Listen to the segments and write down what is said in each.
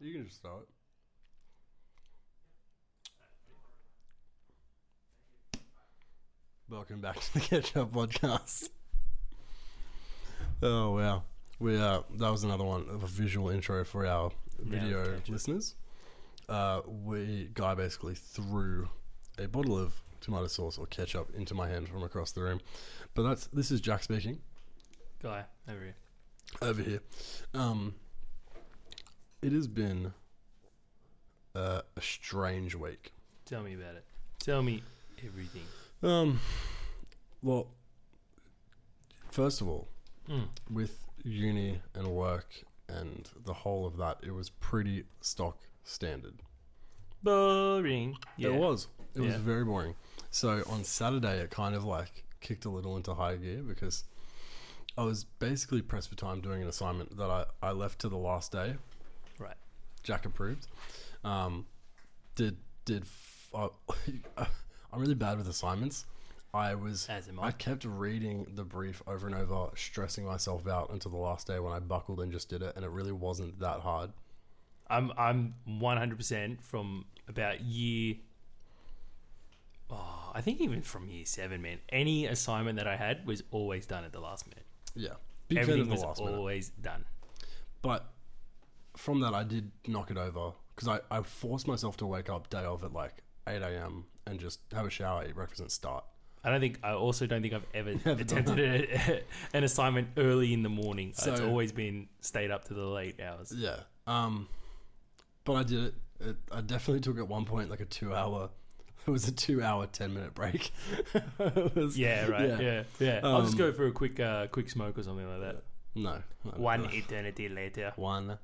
you can just start. Welcome back to the Ketchup Podcast. Oh wow, we uh that was another one of a visual intro for our video Ketchup. listeners. Uh, we guy basically threw a bottle of tomato sauce or ketchup into my hand from across the room, but that's this is Jack speaking Guy over here. over here. Um, it has been uh, a strange week. Tell me about it. Tell me everything. Um, well, first of all, Mm. with uni and work and the whole of that, it was pretty stock standard. Boring. Yeah. It was. It was very boring. So on Saturday, it kind of like kicked a little into high gear because I was basically pressed for time doing an assignment that I, I left to the last day. Jack approved. Um, did did uh, I'm really bad with assignments. I was As am I I. kept reading the brief over and over, stressing myself out until the last day when I buckled and just did it, and it really wasn't that hard. I'm I'm 100% from about year. Oh, I think even from year seven, man. Any assignment that I had was always done at the last minute. Yeah, big Everything was last minute. always done. But from that, I did knock it over because I, I forced myself to wake up day of at like 8 a.m. and just have a shower, eat breakfast, and start. I don't think. I also don't think I've ever Never attempted a, an assignment early in the morning. it's always been stayed up to the late hours. Yeah. Um, but I did it. it. I definitely took at one point like a two hour. It was a two hour, 10 minute break. Was- Yeah, right. Yeah. Yeah, yeah. I'll just Um, go for a quick, uh, quick smoke or something like that. No. no, no, One no. eternity later, One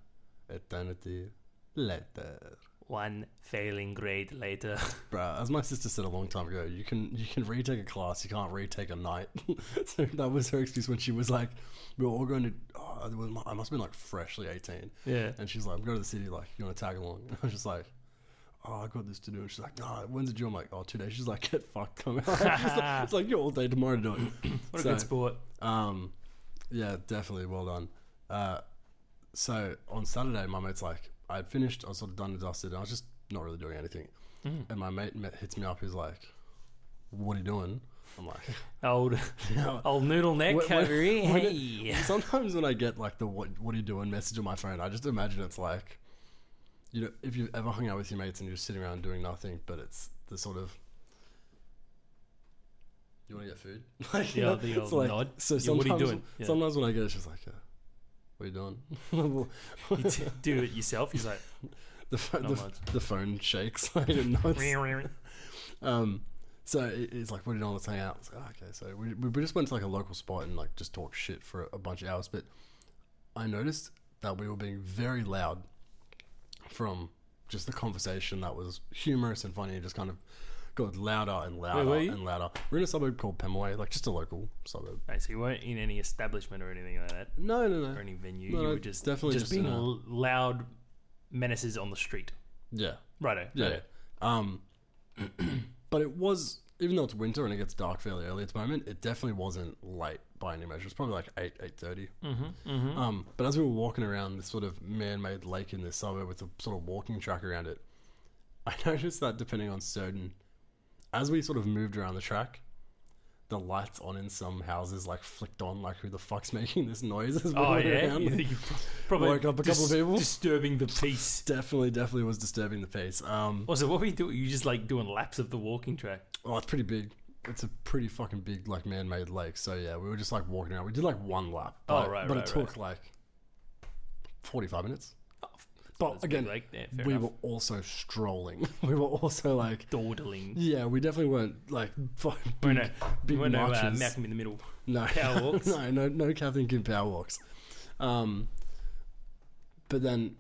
eternity later. one failing grade later. Bruh, as my sister said a long time ago, you can you can retake a class, you can't retake a night. so that was her excuse when she was like, we were all going to. Oh, I must have been like freshly eighteen, yeah. and she's like, I'm going to the city. Like, you want to tag along? And I was just like. Oh, I got this to do. And she's like, Nah, when's it due? I'm like, Oh, two days. She's like, Get fucked. Come out. Like, it's like, You're all day tomorrow to do it. What a good sport. Um, yeah, definitely. Well done. Uh, so on Saturday, my mate's like, I had finished, I was sort of done and dusted, and I was just not really doing anything. Mm. And my mate hits me up. He's like, "What are you doing?" I'm like, Old, "Yeah." old noodle neck When- over here. when it- Hey. Sometimes when I get like the "What What are you doing?" message on my phone, I just imagine it's like, you know, if you've ever hung out with your mates and you're just sitting around doing nothing, but it's the sort of. You want to get food? like, you Yeah, know, the it's old nod. So Yeah, sometimes, what are you doing? Yeah. sometimes when I get it, it's just like, uh, "What are you doing?" You t- do it yourself. He's like, the, phone, the, the phone shakes like it nods. Um, so it- it's like, what do you know? Let's hang out. Like, "Oh, okay, so we, we just went to like a local spot and like just talked shit for a bunch of hours. But I noticed that we were being very loud from just the conversation that was humorous and funny and just kind of got louder and louder were you? and louder. We're in a suburb called Pemway, like just a local suburb. Right, so you weren't in any establishment or anything like that, No, no, no. or any venue. No, you were just definitely just just being in a- l- loud menaces on the street. Yeah. Righto. Yeah. righto. Um, but it was even though it's winter and it gets dark fairly early at the moment, it definitely wasn't late by any measure. It's probably like eight eight thirty. Mm-hmm. Mm-hmm. Um, but as we were walking around this sort of man-made lake in this suburb with a sort of walking track around it, I noticed that depending on certain, as we sort of moved around the track, the lights on in some houses like flicked on. Like who the fuck's making this noise? As we oh went yeah, around? you think you probably Woke up a couple of people. disturbing the peace. definitely, definitely was disturbing the peace. Um, Also, what were you doing? You just like doing laps of the walking track. Oh, it's pretty big. It's a pretty fucking big, like man-made lake. So yeah, we were just like walking around. We did like one lap. Oh, But, right, But right, it took like forty-five minutes. But again, big lake. Yeah, we were also strolling. we were also like, dawdling. yeah, we definitely weren't like fucking We're big, no, big we're no uh. Malcolm in the middle. no power walks. no, no, no Kathleen Kim power walks. Um, but then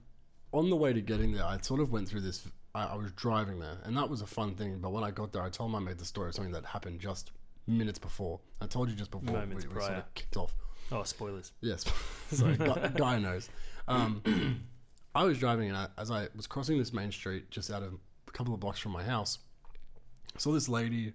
on the way to getting there, I sort of went through this. I, I was driving there, and that was a fun thing. But when I got there, I told my mate the story of something that happened just minutes before. I told you just before we, Moments we sort prior. of kicked off. Oh, spoilers. Yes, sorry, guy, guy knows. Um, I was driving, and I, as I was crossing this main street, just out of a couple of blocks from my house, I saw this lady,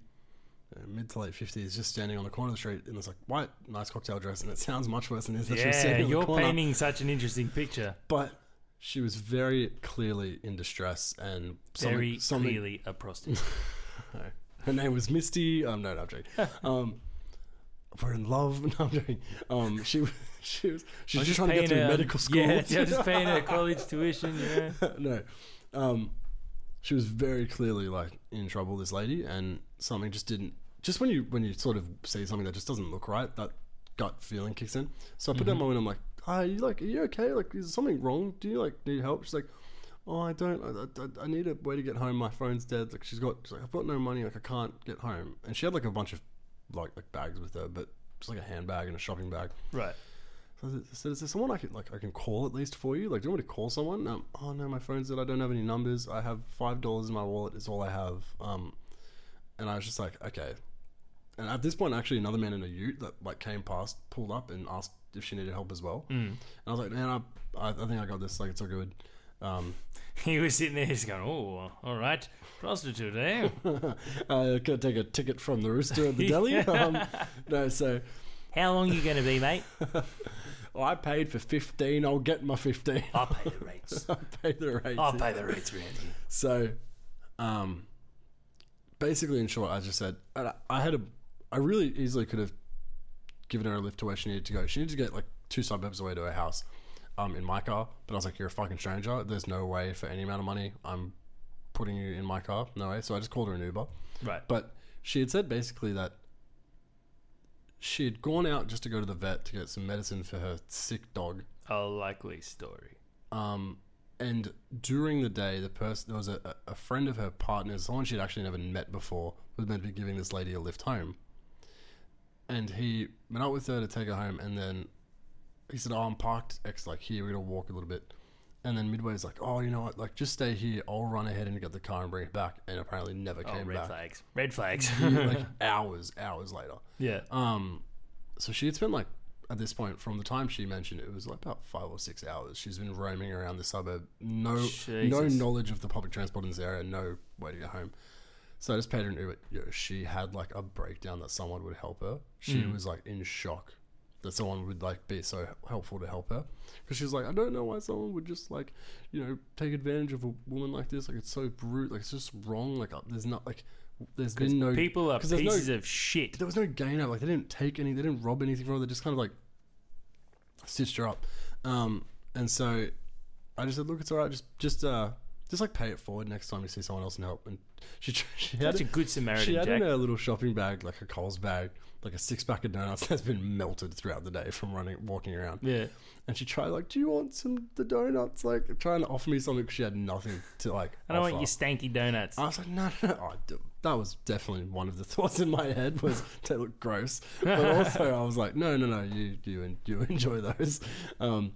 uh, mid to late fifties, just standing on the corner of the street in this like white, nice cocktail dress, and it sounds much worse than it is. that she was Yeah, standing on you're corner. painting such an interesting picture. But she was very clearly in distress and something, Very something clearly a prostitute. her name was Misty. Um, no, no, I'm joking. Um, we're in love. No, I'm joking. Um, she she was she was just trying to get through medical school. Yeah, yeah, just paying her college tuition. Yeah. no, um, she was very clearly like in trouble. This lady, and something just didn't. Just when you when you sort of see something that just doesn't look right, that gut feeling kicks in. So I put down my window. I'm like, "Are you like? Are you okay? Like, is something wrong? Do you like need help?" She's like, "Oh, I don't. I, I, I need a way to get home. My phone's dead. Like, she's got. She's like, I've got no money. Like, I can't get home." And she had like a bunch of like like bags with her, but just like a handbag and a shopping bag. Right. So I said, "Is there someone I can like I can call at least for you? Like, do you want me to call someone?" Um, oh no, my phone's dead. I don't have any numbers. I have five dollars in my wallet. Is all I have. Um, and I was just like, okay. And at this point, actually, another man in a Ute that like came past, pulled up, and asked if she needed help as well. Mm. And I was like, man, I, I, I think I got this. Like, it's all good. Um, He was sitting there, he's going, "Oh, all right, prostitute, eh?" I could take a ticket from the rooster at the deli. Um, no, so How long are you going to be, mate? oh, I paid for fifteen. I'll get my fifteen. I'll pay the rates. I'll pay the rates. I'll pay the rates here. So, um, basically, in short, I just said I, I had a, I really easily could have given her a lift to where she needed to go. She needed to get like two suburbs away to her house, um, in my car. But I was like, "You're a fucking stranger. There's no way for any amount of money I'm putting you in my car. No way." So I just called her an Uber. Right. But she had said basically that she had gone out just to go to the vet to get some medicine for her sick dog. A likely story. Um, and during the day, the person there was a, a friend of her partner's, someone she'd actually never met before, was meant to be giving this lady a lift home. And he went out with her to take her home, and then he said, "Oh, I'm parked X like here. We're gonna walk a little bit." And then Midway is like, "Oh, you know what? Like, just stay here. I'll run ahead and get the car and bring it back." And apparently, never Oh, came red back. flags. Red flags. like hours, hours later. yeah. Um, so she had spent like at this point from the time she mentioned it, it was like about five or six hours. She's been roaming around the suburb, no no Jesus. knowledge of the public transport in this area, no way to get home. So I just paid her an Uber. Yo, she had like a breakdown that someone would help her. She Mm. was like in shock that someone would like be so helpful to help her because she was like, I don't know why someone would just like, you know, take advantage of a woman like this. Like it's so brute. Like it's just wrong. Like uh, there's not like there's been no People are there's no- pieces of shit. there was no gain out. Like they didn't take any, they didn't rob anything from her. They just kind of like stitched her up. Um, and so I just said, look, it's all right. Just, just, uh, just like pay it forward next time you see someone else and help. And she, she had, Such a good Samaritan, she had Jack. in a little shopping bag, like a Coles bag, like a six pack of donuts that's been melted throughout the day from running, walking around. yeah. And she tried like, do you want some the donuts? Like trying to offer me something because she had nothing to like. I don't want your stanky donuts. I was like, no, no, no. Oh, d- that was definitely one of the thoughts in my head was they look gross, but also I was like, no, no, no, you you en- you enjoy those, um,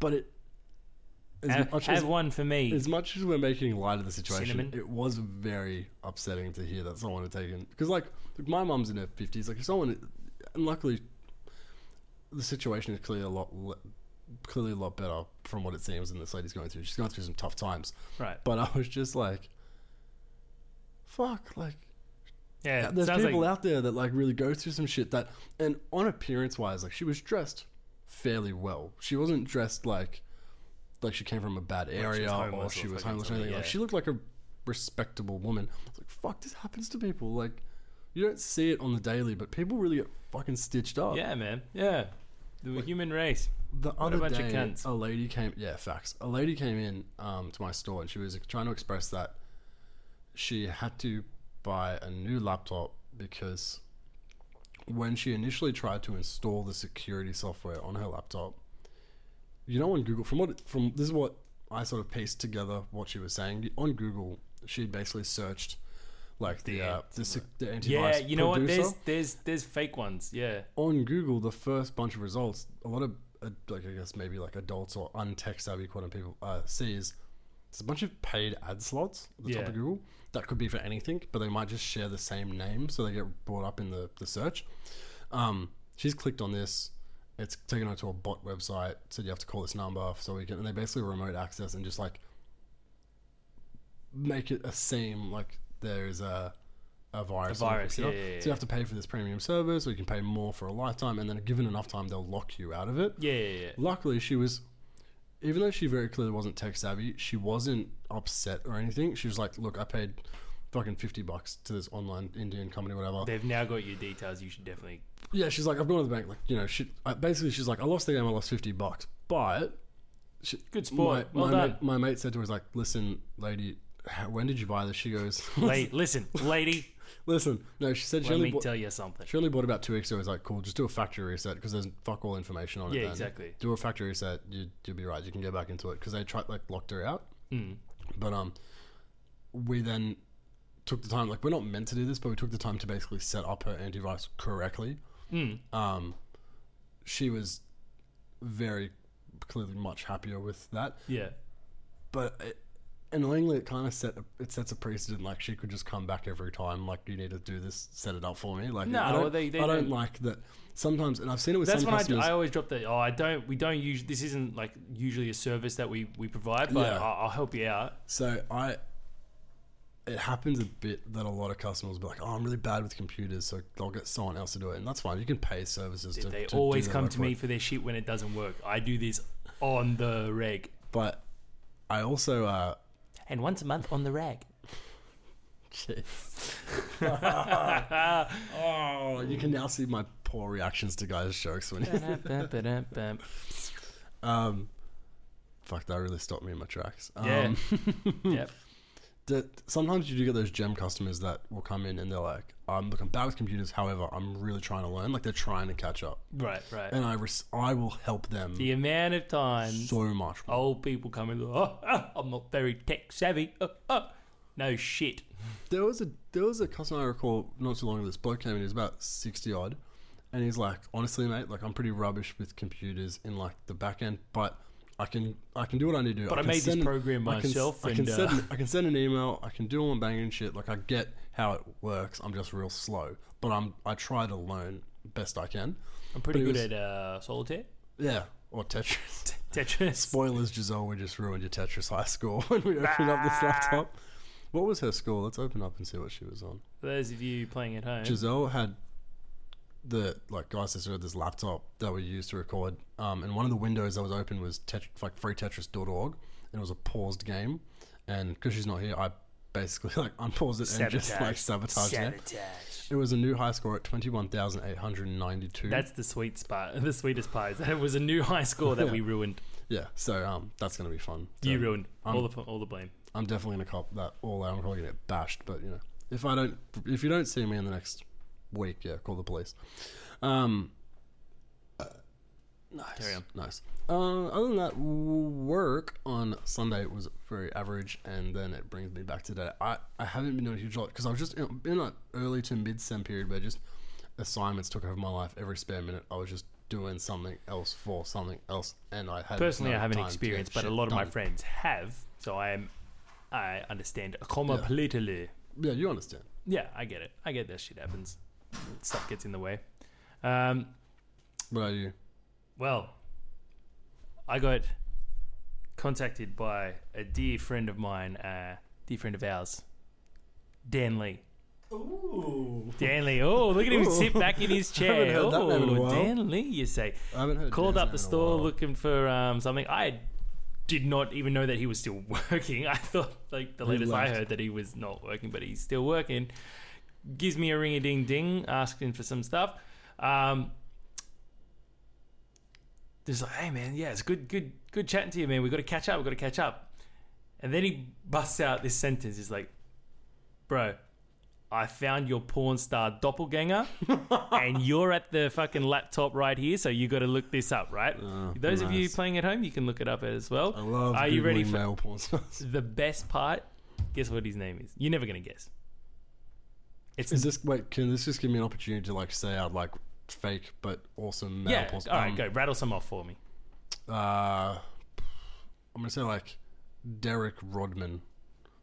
but it have much have as, one for me. as much as we're making light of the situation, Cinnamon? it was very upsetting to hear that someone had taken because like look, my mum's in her fifties, like if someone, and luckily the situation is clearly a lot clearly a lot better from what it seems than this lady's going through. She's going through some tough times. right. But I was just like, fuck, like, Yeah. Uh, there's people like, out there that like really go through some shit that, and on appearance wise, like she was dressed fairly well. She wasn't dressed like, like she came from a bad area or she was homeless or anything. Like she looked like a respectable woman. I was like, fuck, this happens to people. Like, you don't see it on the daily, but people really get fucking stitched up. yeah, man. Yeah. The Like- human race. The What a other bunch of day, cunts. a lady came. Yeah, facts. A lady came in um, to my store and she was trying to express that she had to buy a new laptop because when she initially tried to install the security software on her laptop, you know, on Google, from what from this is what I sort of pieced together what she was saying on Google. She basically searched like the The uh, the, the antivirus. Yeah, you know what? There's there's there's fake ones. Yeah. on Google, the first bunch of results, a lot of uh, like I guess maybe like adults or untech savvy quote people uh, see is there's a bunch of paid ad slots at the top of Google that could be for anything, but they might just share the same name, so they get brought up in the the search. Um, she's clicked on this. It's taken her to a bot website. Said you have to call this number so we can, and they basically remote access and just like make it a seem like there is a a virus. the virus, computer. yeah, yeah, So you have to pay for this premium service, or you can pay more for a lifetime, and then given enough time, they'll lock you out of it. Yeah, yeah, yeah. Luckily, she was even though she very clearly wasn't tech savvy, she wasn't upset or anything. She was like, "Look, I paid fucking fifty bucks to this online Indian company, whatever." They've now got your details. You should definitely. Yeah, she's like, "I've gone to the bank." Like, you know, she I, basically she's like, "I lost the game. I lost fifty bucks." But she, Good sport. My, well my done. Mate, my mate said to her, "Was like, listen, lady, how, when did you buy this?" She goes, Lady, listen, lady. "Listen, no." She said she let only me bought, tell you something. she only bought about two weeks ago. I was like, "Cool, just do a factory reset because there's fuck all information on it." Yeah, then. exactly. Do a factory reset. You, you'll be right. You can get back into it because they tried like locked her out. Mm. But um, we then took the time. Like we're not meant to do this, but we took the time to basically set up her antivirus correctly. Mm. Um, she was very clearly much happier with that. Yeah. But it, annoyingly, it kind of set a, it sets a precedent. Like she could just come back every time. Like you need to do this, set it up for me. Like No, I don't, they- they I don't like that. Sometimes, and I've seen it with That's some when I. I always drop the. Oh, I don't. We don't use. This isn't like usually a service that we we provide, but Yeah. I'll, I'll help you out. So I, it happens a bit that a lot of customers will be like, "Oh, I'm really bad with computers, so they'll get someone else to do it," and that's fine. You can pay services to. They to always their come to me for their shit when it doesn't work. I do this on the reg, but I also, uh, and once a month on the rag. oh, you can now see my poor reactions to guys' jokes when. Ba-dum-bum-ba-dum-bum. um, fuck, that really stopped me in my tracks. Yeah. Um, yep. That sometimes you do get those gem customers that will come in and they're like, "Look, I'm bad with computers. However, I'm really trying to learn. Like they're trying to catch up, Right. Right. and I res- I will help them the amount of times so much. more. old people come in, oh, oh, I'm not very tech savvy. Oh, oh. No shit. There was a there was a customer I recall not too long ago. This bloke came in. He was about sixty odd, and he's like, "Honestly, mate, like I'm pretty rubbish with computers in like the back end, but." I can I can do what I need to do. But I can made this send- program I can, myself I can and, uh, send an- I can send an email. I can do all my banging shit. Like I get how it works. I'm just real slow, but I'm I try to learn best I can. I'm pretty But good was- at uh, solitaire, Yeah, or Tetris. Tetris. Spoilers, Giselle, we just ruined your Tetris high score when we opened up this laptop. What was her score? Let's open up and see what she was on. For those of you playing at home, Giselle had the like guy sister had this laptop that we used to record, um, and one of the windows that was open was tet- like freetetris.org, and it was a paused game, and because she's not here, I basically like unpaused it and just like sabotaged it. Sabotage. It was a new high score at twenty one thousand eight hundred ninety two. That's the sweet spot. The sweetest part is that it was a new high score that Yeah. we ruined. yeah, so um, that's gonna be fun. So You ruined I'm- all the all the blame. I'm definitely gonna cop that all out. I'm probably gonna get bashed, but you know, if I don't, if you don't see me in the next week, yeah, call the police. Um, nice, Carry on. nice. Uh, other than that, work on Sunday was very average, and then it brings me back today. I, I haven't been doing a huge lot because I was just in, in an early to mid sem period where just assignments took over my life every spare minute. I was just doing something else for something else, and I had Personally, no I haven't experienced, but a lot of my friends have. So I am, I understand completely. Yeah, you understand. Yeah, I get it. I get that shit happens. Stuff gets in the way. Um, What are you? well, I got contacted by a dear friend of mine, uh, dear friend of ours, Dan Lee. Ooh. Dan Lee. Oh, look at him Ooh. sit back in his I haven't chair. heard that name in a Oh, while. Dan Lee, you say. I haven't heard. Called Dan's up name the in a store looking for um, something. I did not even know that he was still working. I thought, like, the He latest I heard that he was not working, but he's still working. Gives me a ring a ding ding, asking for some stuff. Um, just like, hey man, yeah, it's good, good, good chatting to you, man. We got to catch up. We got to catch up. And then he busts out this sentence. He's like, bro, I found your porn star doppelganger, and you're at the fucking laptop right here, so you got to look this up, right? Oh, Those of you playing at home, you can look it up as well. I love. Are you ready for male porn stars? the best part? Guess what his name is? You're never gonna guess. It's Is this wait? Can this just give me an opportunity to like say out like fake but awesome yeah. right, um, go rattle some off for me. Uh, I'm gonna say like Derek Rodman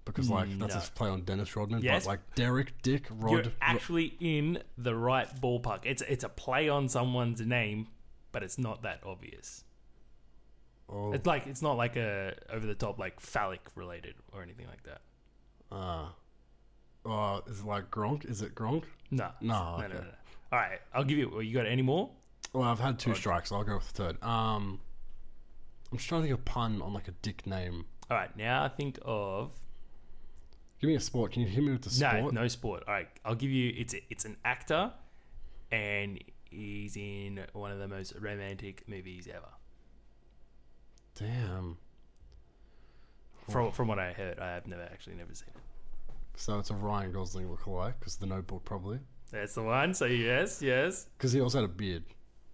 because like that's No. a play on Dennis Rodman. Yes. But like Derek Dick Rod. You're actually in the right ballpark. It's it's a play on someone's name, but it's not that obvious. oh, It's like it's not like a over the top like phallic related or anything like that. uh, uh, is it like Gronk? Is it Gronk? No, No, no, no, okay. no, no. All right, I'll give you. You got any more? Well, I've had two strikes. So I'll go with the third. Um, I'm just trying to think of a pun on like a dick name. All right, now I think of Give me a sport. Can you hit me with the no, sport? no no sport. All right, I'll give you. It's a, it's an actor, and he's in one of the most romantic movies ever. Damn. From from what I heard, I have never actually never seen it. So it's a Ryan Gosling lookalike because the Notebook probably. That's the one. So yes, yes. Because he also had a beard.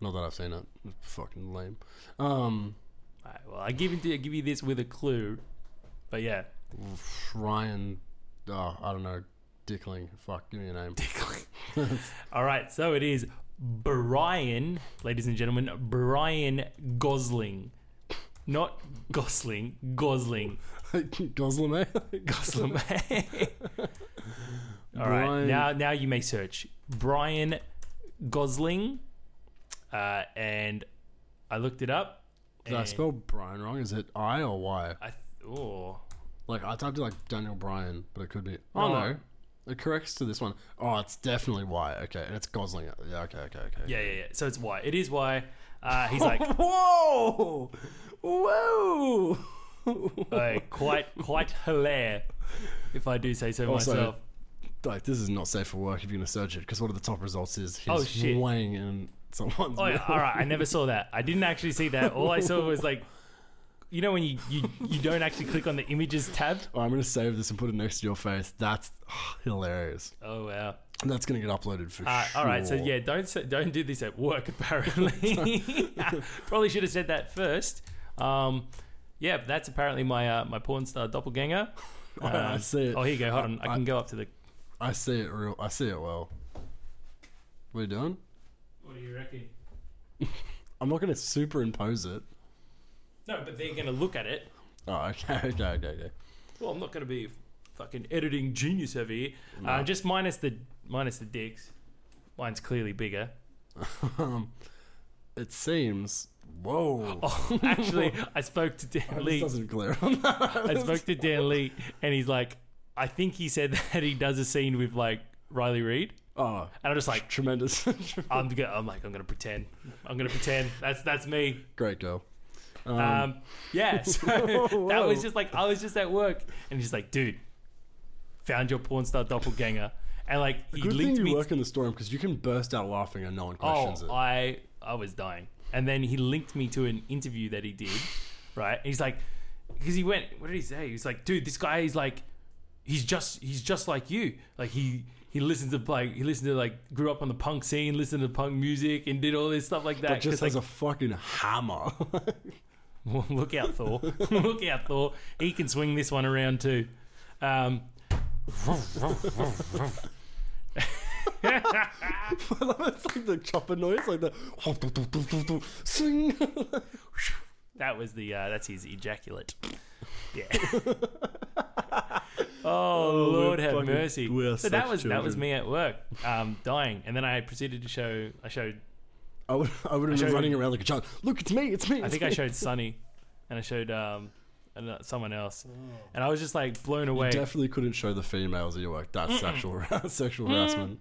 Not that I've seen it. Fucking lame. Um, All right, well, I give you I give you this with a clue, but yeah, Ryan. Oh, I don't know. Dickling. Fuck. Give me a name. Dickling. All right, so it is Bryan, ladies and gentlemen, Bryan Gosling. Not Gosling, Gosling. Gosling, eh? Gosling. All right, Brian- now now you may search Bryan Gosling, uh, and I looked it up. Did I spell Brian wrong? Is it I or Y? I th- oh, Like I typed it like Daniel Bryan, but it could be. Oh No. no, it corrects to this one. Oh, it's definitely Y. Okay, and it's Gosling. Yeah. Okay. Okay. Okay. yeah, yeah, yeah. So it's Y. It is Y. Uh, he's like Whoa! Whoa! uh, quite quite hilarious, if I do say so Also, myself. like this is not safe for work if you're gonna search it because one of the top results is he's Oh, shit. weighing in someone's. Oh yeah, all right. I never saw that. I didn't actually see that. All I saw was like, you know, when you you, you don't actually click on the images tab. Oh, I'm gonna save this and put it next to your face. That's hilarious. Oh wow. And that's gonna get uploaded for Uh, sure. all right. So yeah, don't say- don't do this at work. Apparently, probably should have said that first. Um, yeah, but that's apparently my uh, my porn star doppelganger. Oh, I Um, see it. Oh, here you go. Hold on. I I- can go up to the. I see it real. I see it well. What are you doing? What do you reckon? I'm not gonna superimpose it. No, but they're gonna look at it. Oh, okay, okay, okay, okay. Well, I'm not gonna be fucking editing genius over here. Uh, just minus the minus the dicks. Mine's clearly bigger. um, it seems. Whoa. Oh, actually, I spoke to Dan Oh, this Lee. doesn't clear. I spoke to Dan Lee, and he's like, I think he said that he does a scene with like Riley Reid. Oh, and I'm just like, tremendous. I'm I'm like, I'm gonna pretend, I'm gonna pretend that's that's me. Great girl. Um, Um, yeah, so that was just like I was just at work, and he's like, dude, found your porn star doppelganger, and like he good thing you me. work in the storeroom because you can burst out laughing and no one questions it. I I was dying, and then he linked me to an interview that he did, right? And he's like, because he went, what did he say? He's like, dude, this guy is like, he's just he's just like you, like he. He listens to like he listened to like grew up on the punk scene, listened to punk music, and did all this stuff like that. but just has like, a fucking hammer. Well, look out, Thor. look out, Thor. He can swing this one around too. Um, it's like the chopper noise, like the swing. that was the uh, that's his ejaculate. Yeah. oh, we're Lord have fucking- mercy. So that was that was me at work, um, dying, and then I proceeded to show. I showed. I would, I would have showed been running around like a child. Look, it's me, it's me. I it's think I showed Sunny, and I showed um, someone else, and I was just like blown away. You definitely couldn't show the females at your work. That's sexual sexual harassment.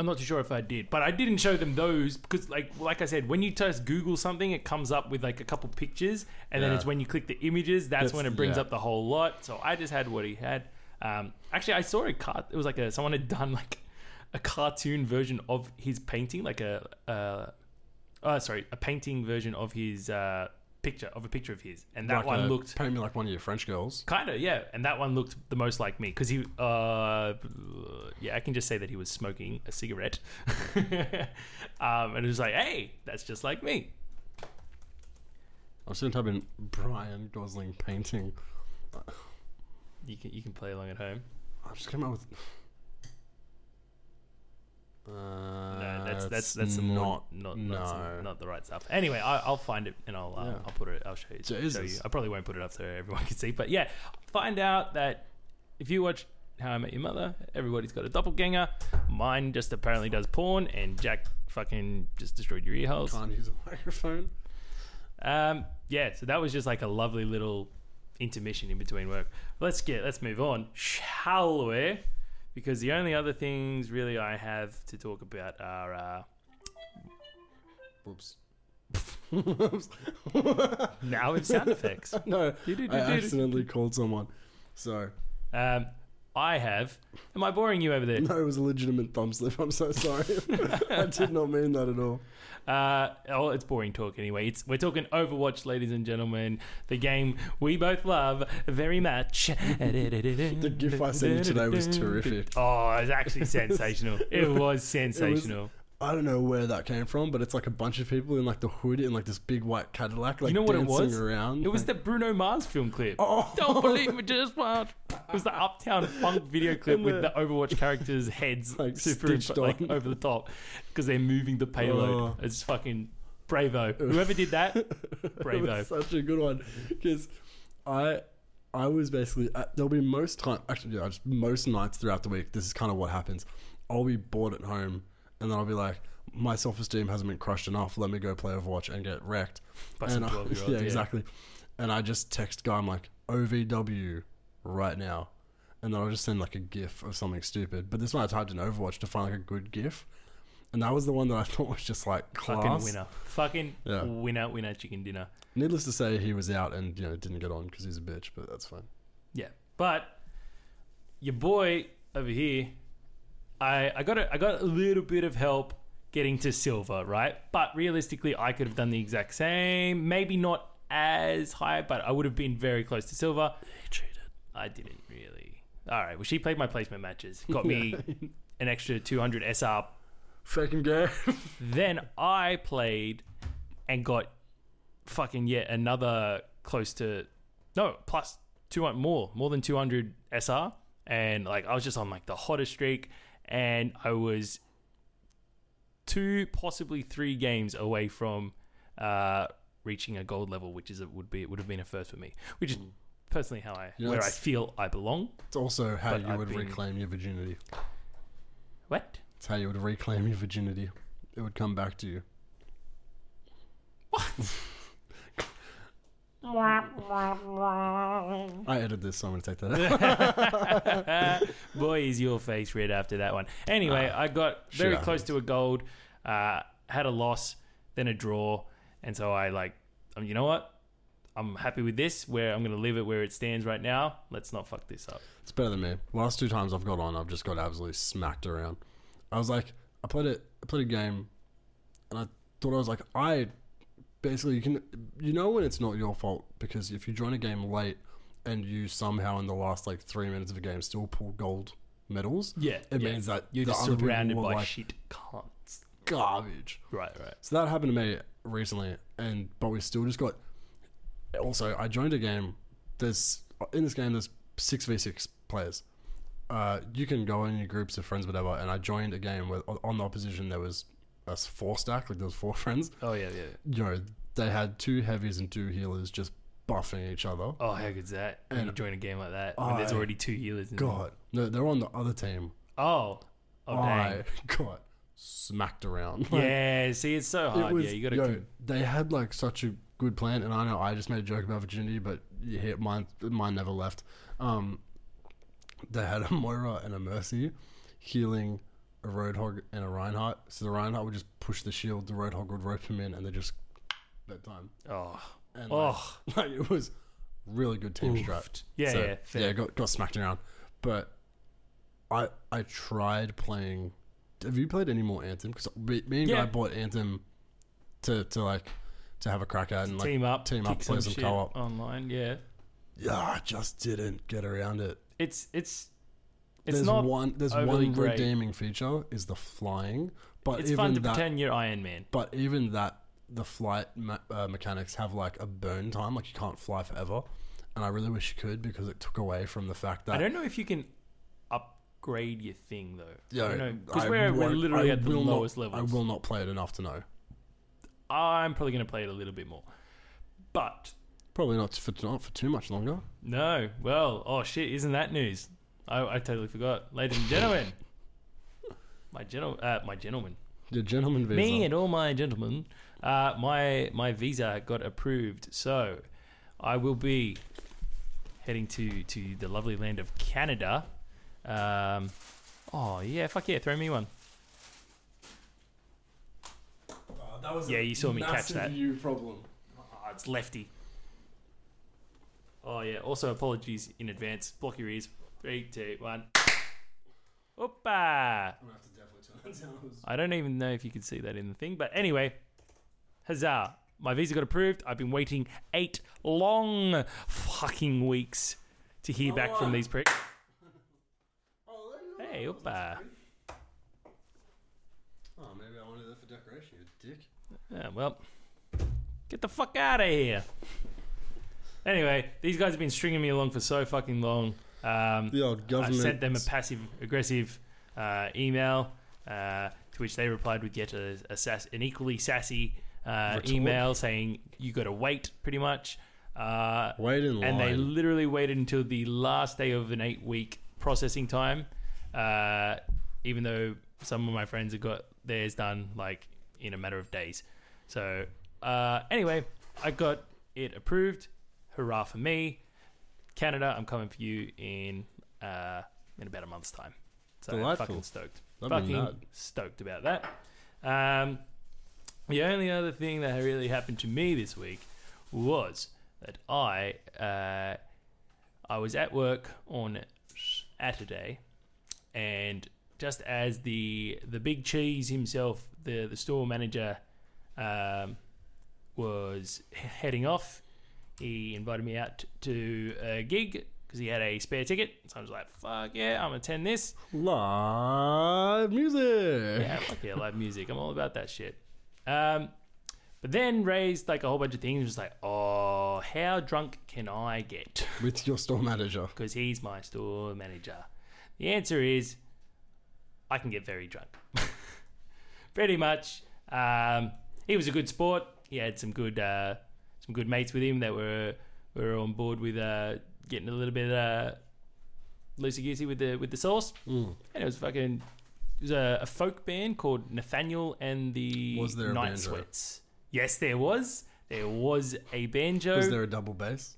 I'm not too sure if I did, but I didn't show them those because, like, like I said, when you just Google something, it comes up with like a couple pictures, and then Yeah. it's when you click the images that's, That's- when it brings yeah. up the whole lot. So I just had what he had. Um, actually, I saw a cart. It was like a someone had done like a cartoon version of his painting, like a uh, oh sorry, a painting version of his uh, picture of a picture of his, and that Like one a- looked paint me like one of your French girls. Kind of, yeah. And that one looked the most like me because he, uh, yeah, I can just say that he was smoking a cigarette. um, and it was like, hey, that's just like me. I'm type in Bryan Gosling painting. You can you can play along at home. I'm just came up with. Uh, No, that's that's that's some not. not no. not, not the right stuff. Anyway, I, I'll find it and I'll uh, Yeah. I'll put it. I'll show you. Show you. I probably won't put it up so everyone can see. But yeah, find out that if you watch How I Met Your Mother, everybody's got a doppelganger. Mine just apparently does porn, and Jack fucking just destroyed your ear holes. Can't use a microphone. Um, yeah, so that was just like a lovely little intermission in between work. Let's get let's move on, shall we? Because the only other things really I have to talk about are uh, Whoops. now with sound effects. no, I accidentally called someone. So Um, I have. Am I boring you over there? no, it was a legitimate thumb slip. I'm so sorry. I did not mean that at all. Uh, oh, it's boring talk anyway. It's we're talking Overwatch, ladies and gentlemen, the game we both love very much. the gif I sent you today was terrific. Oh, it's actually sensational. It was sensational. I don't know where that came from, but it's like a bunch of people in like the hood in like this big white Cadillac, like know what it dancing was? around. It was the Bruno Mars film clip. oh, Don't believe me, just what? It was the Uptown Funk video clip with the- Overwatch characters' heads Like, super like over the top because they're moving the payload. Oh. It's fucking bravo. Whoever did that, bravo. such a good one because I I was basically uh, there'll be most time actually yeah, just most nights throughout the week. This is kind of what happens. I'll be bored at home and then I'll be like, my self esteem hasn't been crushed enough. Let me go play Overwatch and get wrecked. By and some I- yeah, yeah. exactly. And I just text guy, I'm like OVW right now, and then I'll just send like a GIF of something stupid. But this one I typed in Overwatch to find like a good GIF, and that was the one that I thought was just like class. Fucking winner. Fucking Yeah. winner, winner, chicken dinner. Needless to say, he was out and you know didn't get on because he's a bitch, but that's fine. Yeah. But your boy over here, I, I got a, I got a little bit of help getting to silver, right? But realistically, I could have done the exact same. Maybe not as high, but I would have been very close to silver. I didn't really. All right. Well, she played my placement matches, got me an extra 200 SR. Fucking gay. Then I played and got fucking yet another close to no plus 200 more more than 200 SR and like I was just on like the hottest streak and I was two possibly three games away from uh reaching a gold level which is a, would be it would have been a first for me which is personally how I You know, where I it's- feel I belong It's also how But you I've would been- reclaim your virginity. what It's how you would reclaim your virginity. It would come back to you. I edited this, so I'm gonna take that out. Boy, is your face red after that one. Anyway, I got very shit close to a gold, uh, had a loss, then a draw, and so I like, um, you know what? I'm happy with this. Where I'm going to leave it where it stands right now. Let's not fuck this up. It's better than me. Last two times I've got on, I've just got absolutely smacked around. I was like, I played it, I played a game, and I thought I was like, I basically you can, you know, when it's not your fault because if you join a game late and you somehow in the last like three minutes of a game still pull gold medals, Yeah, it yeah. means that you're just surrounded by like shit cunts. garbage. Right, right. So that happened to me recently, and but we still just got. Also, I joined a game. There's in this game. There's six v six players. Uh, you can go in your groups of friends, whatever. And I joined a game where on the opposition there was a four stack, like there was four friends. Oh yeah, yeah. You know, they had two heavies and two healers just buffing each other. Oh, how good's that? When And you join a game like that, when there's already two healers. In there. God, no, they're on the other team. Oh, oh dang. I got smacked around. Like, Yeah, see, it's so hard. yeah, you got to. yo, they had like such a good plan, and I know I just made a joke about virginity, but yeah, mine mine never left. Um, they had a Moira and a Mercy healing a Roadhog and a Reinhardt. So the Reinhardt would just push the shield, the Roadhog would rope him in, and they just bedtime. Oh, And oh, like it was really good team strat. Oofed. Yeah, So, yeah, fair. yeah, got got smacked around, but I I tried playing. Have you played any more Anthem? Because me and Yeah. Guy bought Anthem to to like to have a crack at and like team up, team up, play some some co-op. online. Yeah, yeah, I just didn't get around it. it's it's it's there's not. one there's one great. redeeming feature is the flying, but It's even fun to that pretend you're Iron Man. but even that the flight me- uh, mechanics have like a burn time, like you can't fly forever. And I really wish you could because it took away from the fact that I don't know if you can upgrade your thing though. Yeah, don't know because we're, we're literally I at the will not- lowest levels. I will not play it enough to know. I'm probably going to play it a little bit more, but Probably not for not for too much longer. no. Well, oh shit! Isn't that news? I, I totally forgot, ladies and gentlemen. my gentle, uh, my gentleman. Your gentleman visa. Me and all my gentlemen, uh, my my visa got approved, so I will be heading to to the lovely land of Canada. Um, oh yeah, fuck yeah, throw me one. Oh, that was Yeah, you saw me catch that. You problem. Oh, it's lefty. Oh yeah. Also, apologies in advance. Block your ears. Three, two, one. Opa! I'm gonna have to definitely turn that down. I don't even know if you can see that in the thing, but anyway, huzzah! My visa got approved. I've been waiting eight long fucking weeks to hear back from these pricks. Oh, Hey, opa. Oh, maybe I wanted that for decoration, you dick. Yeah, well, get the fuck out of here. Anyway, these guys have been stringing me along for so fucking long. Um, The old I government. sent them a passive aggressive uh, email, uh, to which they replied with yet a, a sass, an equally sassy uh, Retort. email saying you got to wait, pretty much. Uh, Wait in line. and they literally waited until the last day of an eight week processing time, uh, even though some of my friends have got theirs done like in a matter of days. So uh, anyway, I got it approved. Hurrah for me! Canada, I'm coming for you in uh, in about a month's time. So Delightful. fucking stoked. Fucking stoked about that. Um, the only other thing that really happened to me this week was that I uh, I was at work on Saturday, and just as the the big cheese himself, the the store manager, um, was heading off, he invited me out to a gig because he had a spare ticket. So I was like, "Fuck yeah, I'm gonna attend this." Live music. Yeah, fuck yeah, live music. I'm all about that shit. Um, but then raised like a whole bunch of things. Just like, oh, how drunk can I get? With your store manager. Because he's my store manager. The answer is, I can get very drunk. Pretty much. Um, he was a good sport. He had some good, uh, some good mates with him that were were on board with uh, getting a little bit uh, loosey goosey with the with the sauce. Mm. And it was fucking. It was a, a folk band called Nathaniel and the Was there Night? Sweats. Yes, there was. There was a banjo. Was there a double bass?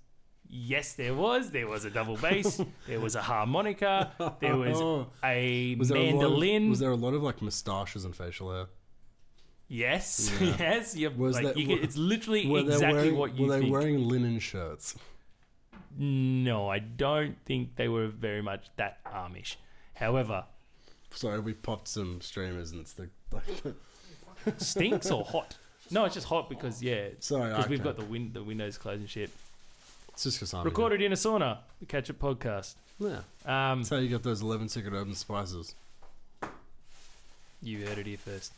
Yes, there was. There was a double bass. there was a harmonica. There was Oh. a Was there A lot mandolin. of, was there a lot of like moustaches and facial hair? yes, Yeah. yes. You, Was like, that- you get, it's literally Were they exactly wearing, what you Were they think. wearing linen shirts? no, I don't think they were very much that Amish. However, Sorry, we popped some streamers and it's the. Like, stinks or hot? No, it's just hot because yeah, sorry, because we've got the win- the windows closed and shit. It's just because I'm Recorded in a sauna. The Ketchup podcast. Yeah. Um, That's how you get those 11 secret urban spices. you heard it here first.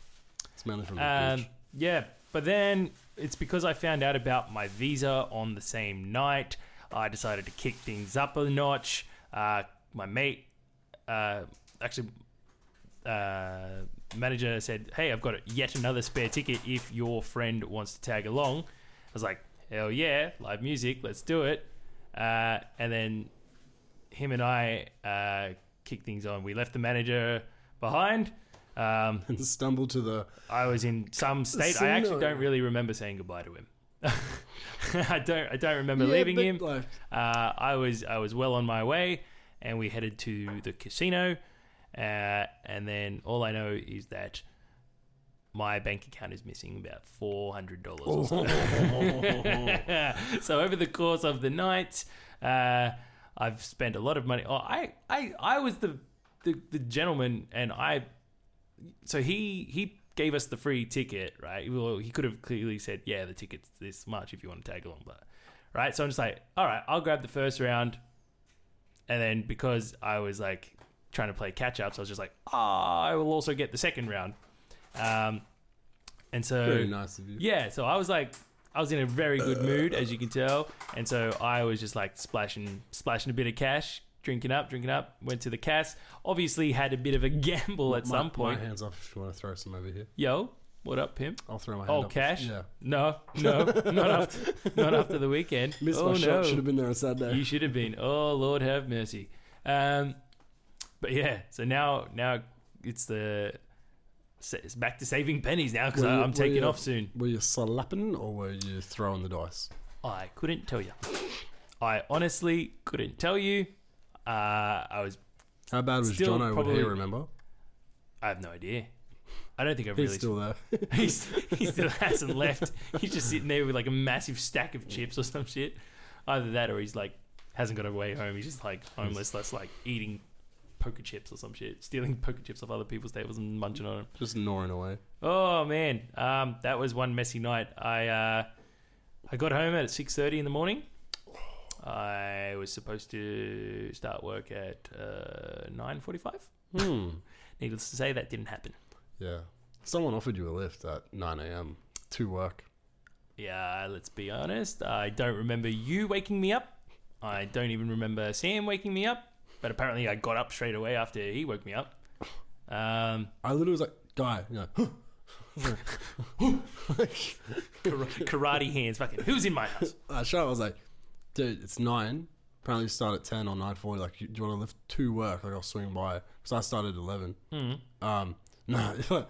It's mainly from the Um, beach. yeah, but then it's because I found out about my visa on the same night. I decided to kick things up a notch. Uh, my mate, uh, actually, uh, manager said, "Hey, I've got yet another spare ticket. If your friend wants to tag along." I was like, "Hell yeah, live music, let's do it." Uh, and then him and I uh, kicked things on. We left the manager behind. Um, And stumbled to the. I was in some state. I actually don't really remember saying goodbye to him. I don't. I don't remember Yeah, leaving him. Like, Uh, I was. I was well on my way, and we headed to the casino. Uh, and then all I know is that my bank account is missing about four hundred dollars. Oh. so over the course of the night, uh, I've spent a lot of money. Oh, I, I, I was the, the the gentleman, and I. So he he gave us the free ticket, right? Well, he could have clearly said, "Yeah, the ticket's this much if you want to tag along," but right. So I'm just like, "All right, I'll grab the first round," and then because I was like trying to play catch up, so I was just like, "Ah, I will also get the second round." Um, and so very nice of you. yeah, so I was like, I was in a very good mood, as you can tell, and so I was just like splashing, splashing a bit of cash, drinking up, drinking up. Went to the cast. Obviously, had a bit of a gamble at My- some point. My hands up if you want to throw some over here. Yo, what up, pimp? I'll throw my hand Oh, up. cash? Yeah. No, no, not after, not after the weekend. Missed oh my no, shot. Should have been there on Saturday. you should have been. Oh Lord, have mercy. Um, but yeah, so now, now it's the. It's back to saving pennies now because I'm taking you- off soon. Were you slapping or were you throwing the dice? I couldn't tell you. I honestly couldn't tell you. Uh, I was. How bad was Jono? Would probably- he remember? I have no idea. I don't think I've He's really. still there. he's, he still hasn't left. He's just sitting there with like a massive stack of chips or some shit. Either that or he's like hasn't got a way home. He's just like homeless, that's like eating poker chips or some shit, stealing poker chips off other people's tables and munching on them. Just gnawing away. Oh man, um, that was one messy night. I uh, I got home at six thirty in the morning. I was supposed to start work at uh, nine forty-five. Hmm. Needless to say, that didn't happen. Yeah. Someone offered you a lift at 9 a.m. to work. Yeah, let's be honest. I don't remember you waking me up. I don't even remember Sam waking me up. But apparently, I got up straight away after he woke me up. Um, I literally was like, guy, you know, karate hands, fucking. Who's in my house? I shut up. I was like, dude, it's nine. Apparently, you start at 10 or 9.40. Like, do you want to lift to work? Like, I'll swing by. Because I started at 11. Mm. Um, no,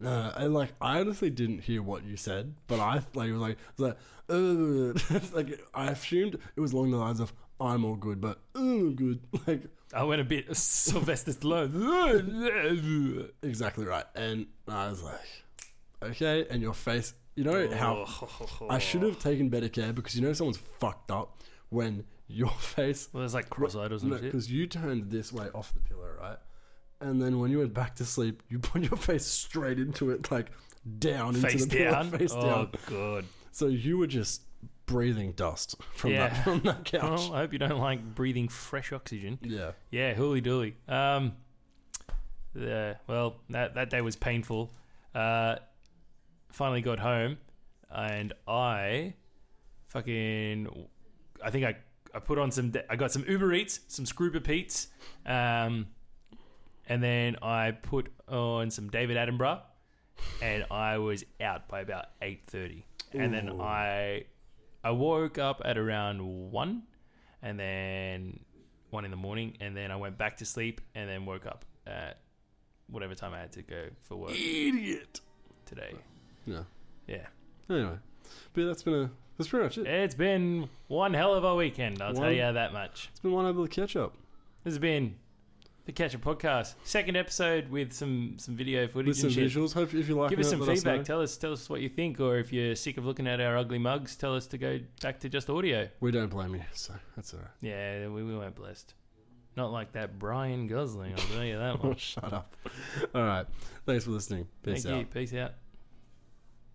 no, and like I honestly didn't hear what you said, but I like it was like it was like, like I assumed it was along the lines of I'm all good, but uh, good, like I went a bit Sylvester Stallone. exactly right. And I was like, okay, and your face, you know how I should have taken better care because you know someone's fucked up when your face Well, there's like cross-eyed or some shit. because you turned this way off the pillow, right? And then when you went back to sleep, you put your face straight into it, like down Face into the pillow, down. face oh down. god. So you were just breathing dust from Yeah. that from that couch. Well, I hope you don't like breathing fresh oxygen. Yeah, Yeah, hooly dooly. Um, the, well, that that day was painful. Uh, finally got home, and I fucking, I think I I put on some. I got some Uber Eats, some Scrooper Pete's, um, and then I put on some David Attenborough, and I was out by about eight thirty, and then I I woke up at around one, and then one in the morning, and then I went back to sleep, and then woke up at whatever time I had to go for work idiot. today. Yeah. Yeah, Anyway, but that's been a that's pretty much it. it's been one hell of a weekend. I'll tell One- you that much. It's been one able to catch up It's been the Ketchup Podcast, second episode with some some video footage with some and shit. visuals. Hope if you like, Give us some feedback. know. tell us tell us what you think, or if you're sick of looking at our ugly mugs, tell us to go back to just audio. We don't blame you, so that's alright. Yeah, we, we weren't blessed. Not like that Bryan Gosling. I'll tell you that Oh, much. shut up. All right. Thanks for listening. Peace Thank out. you. Peace out.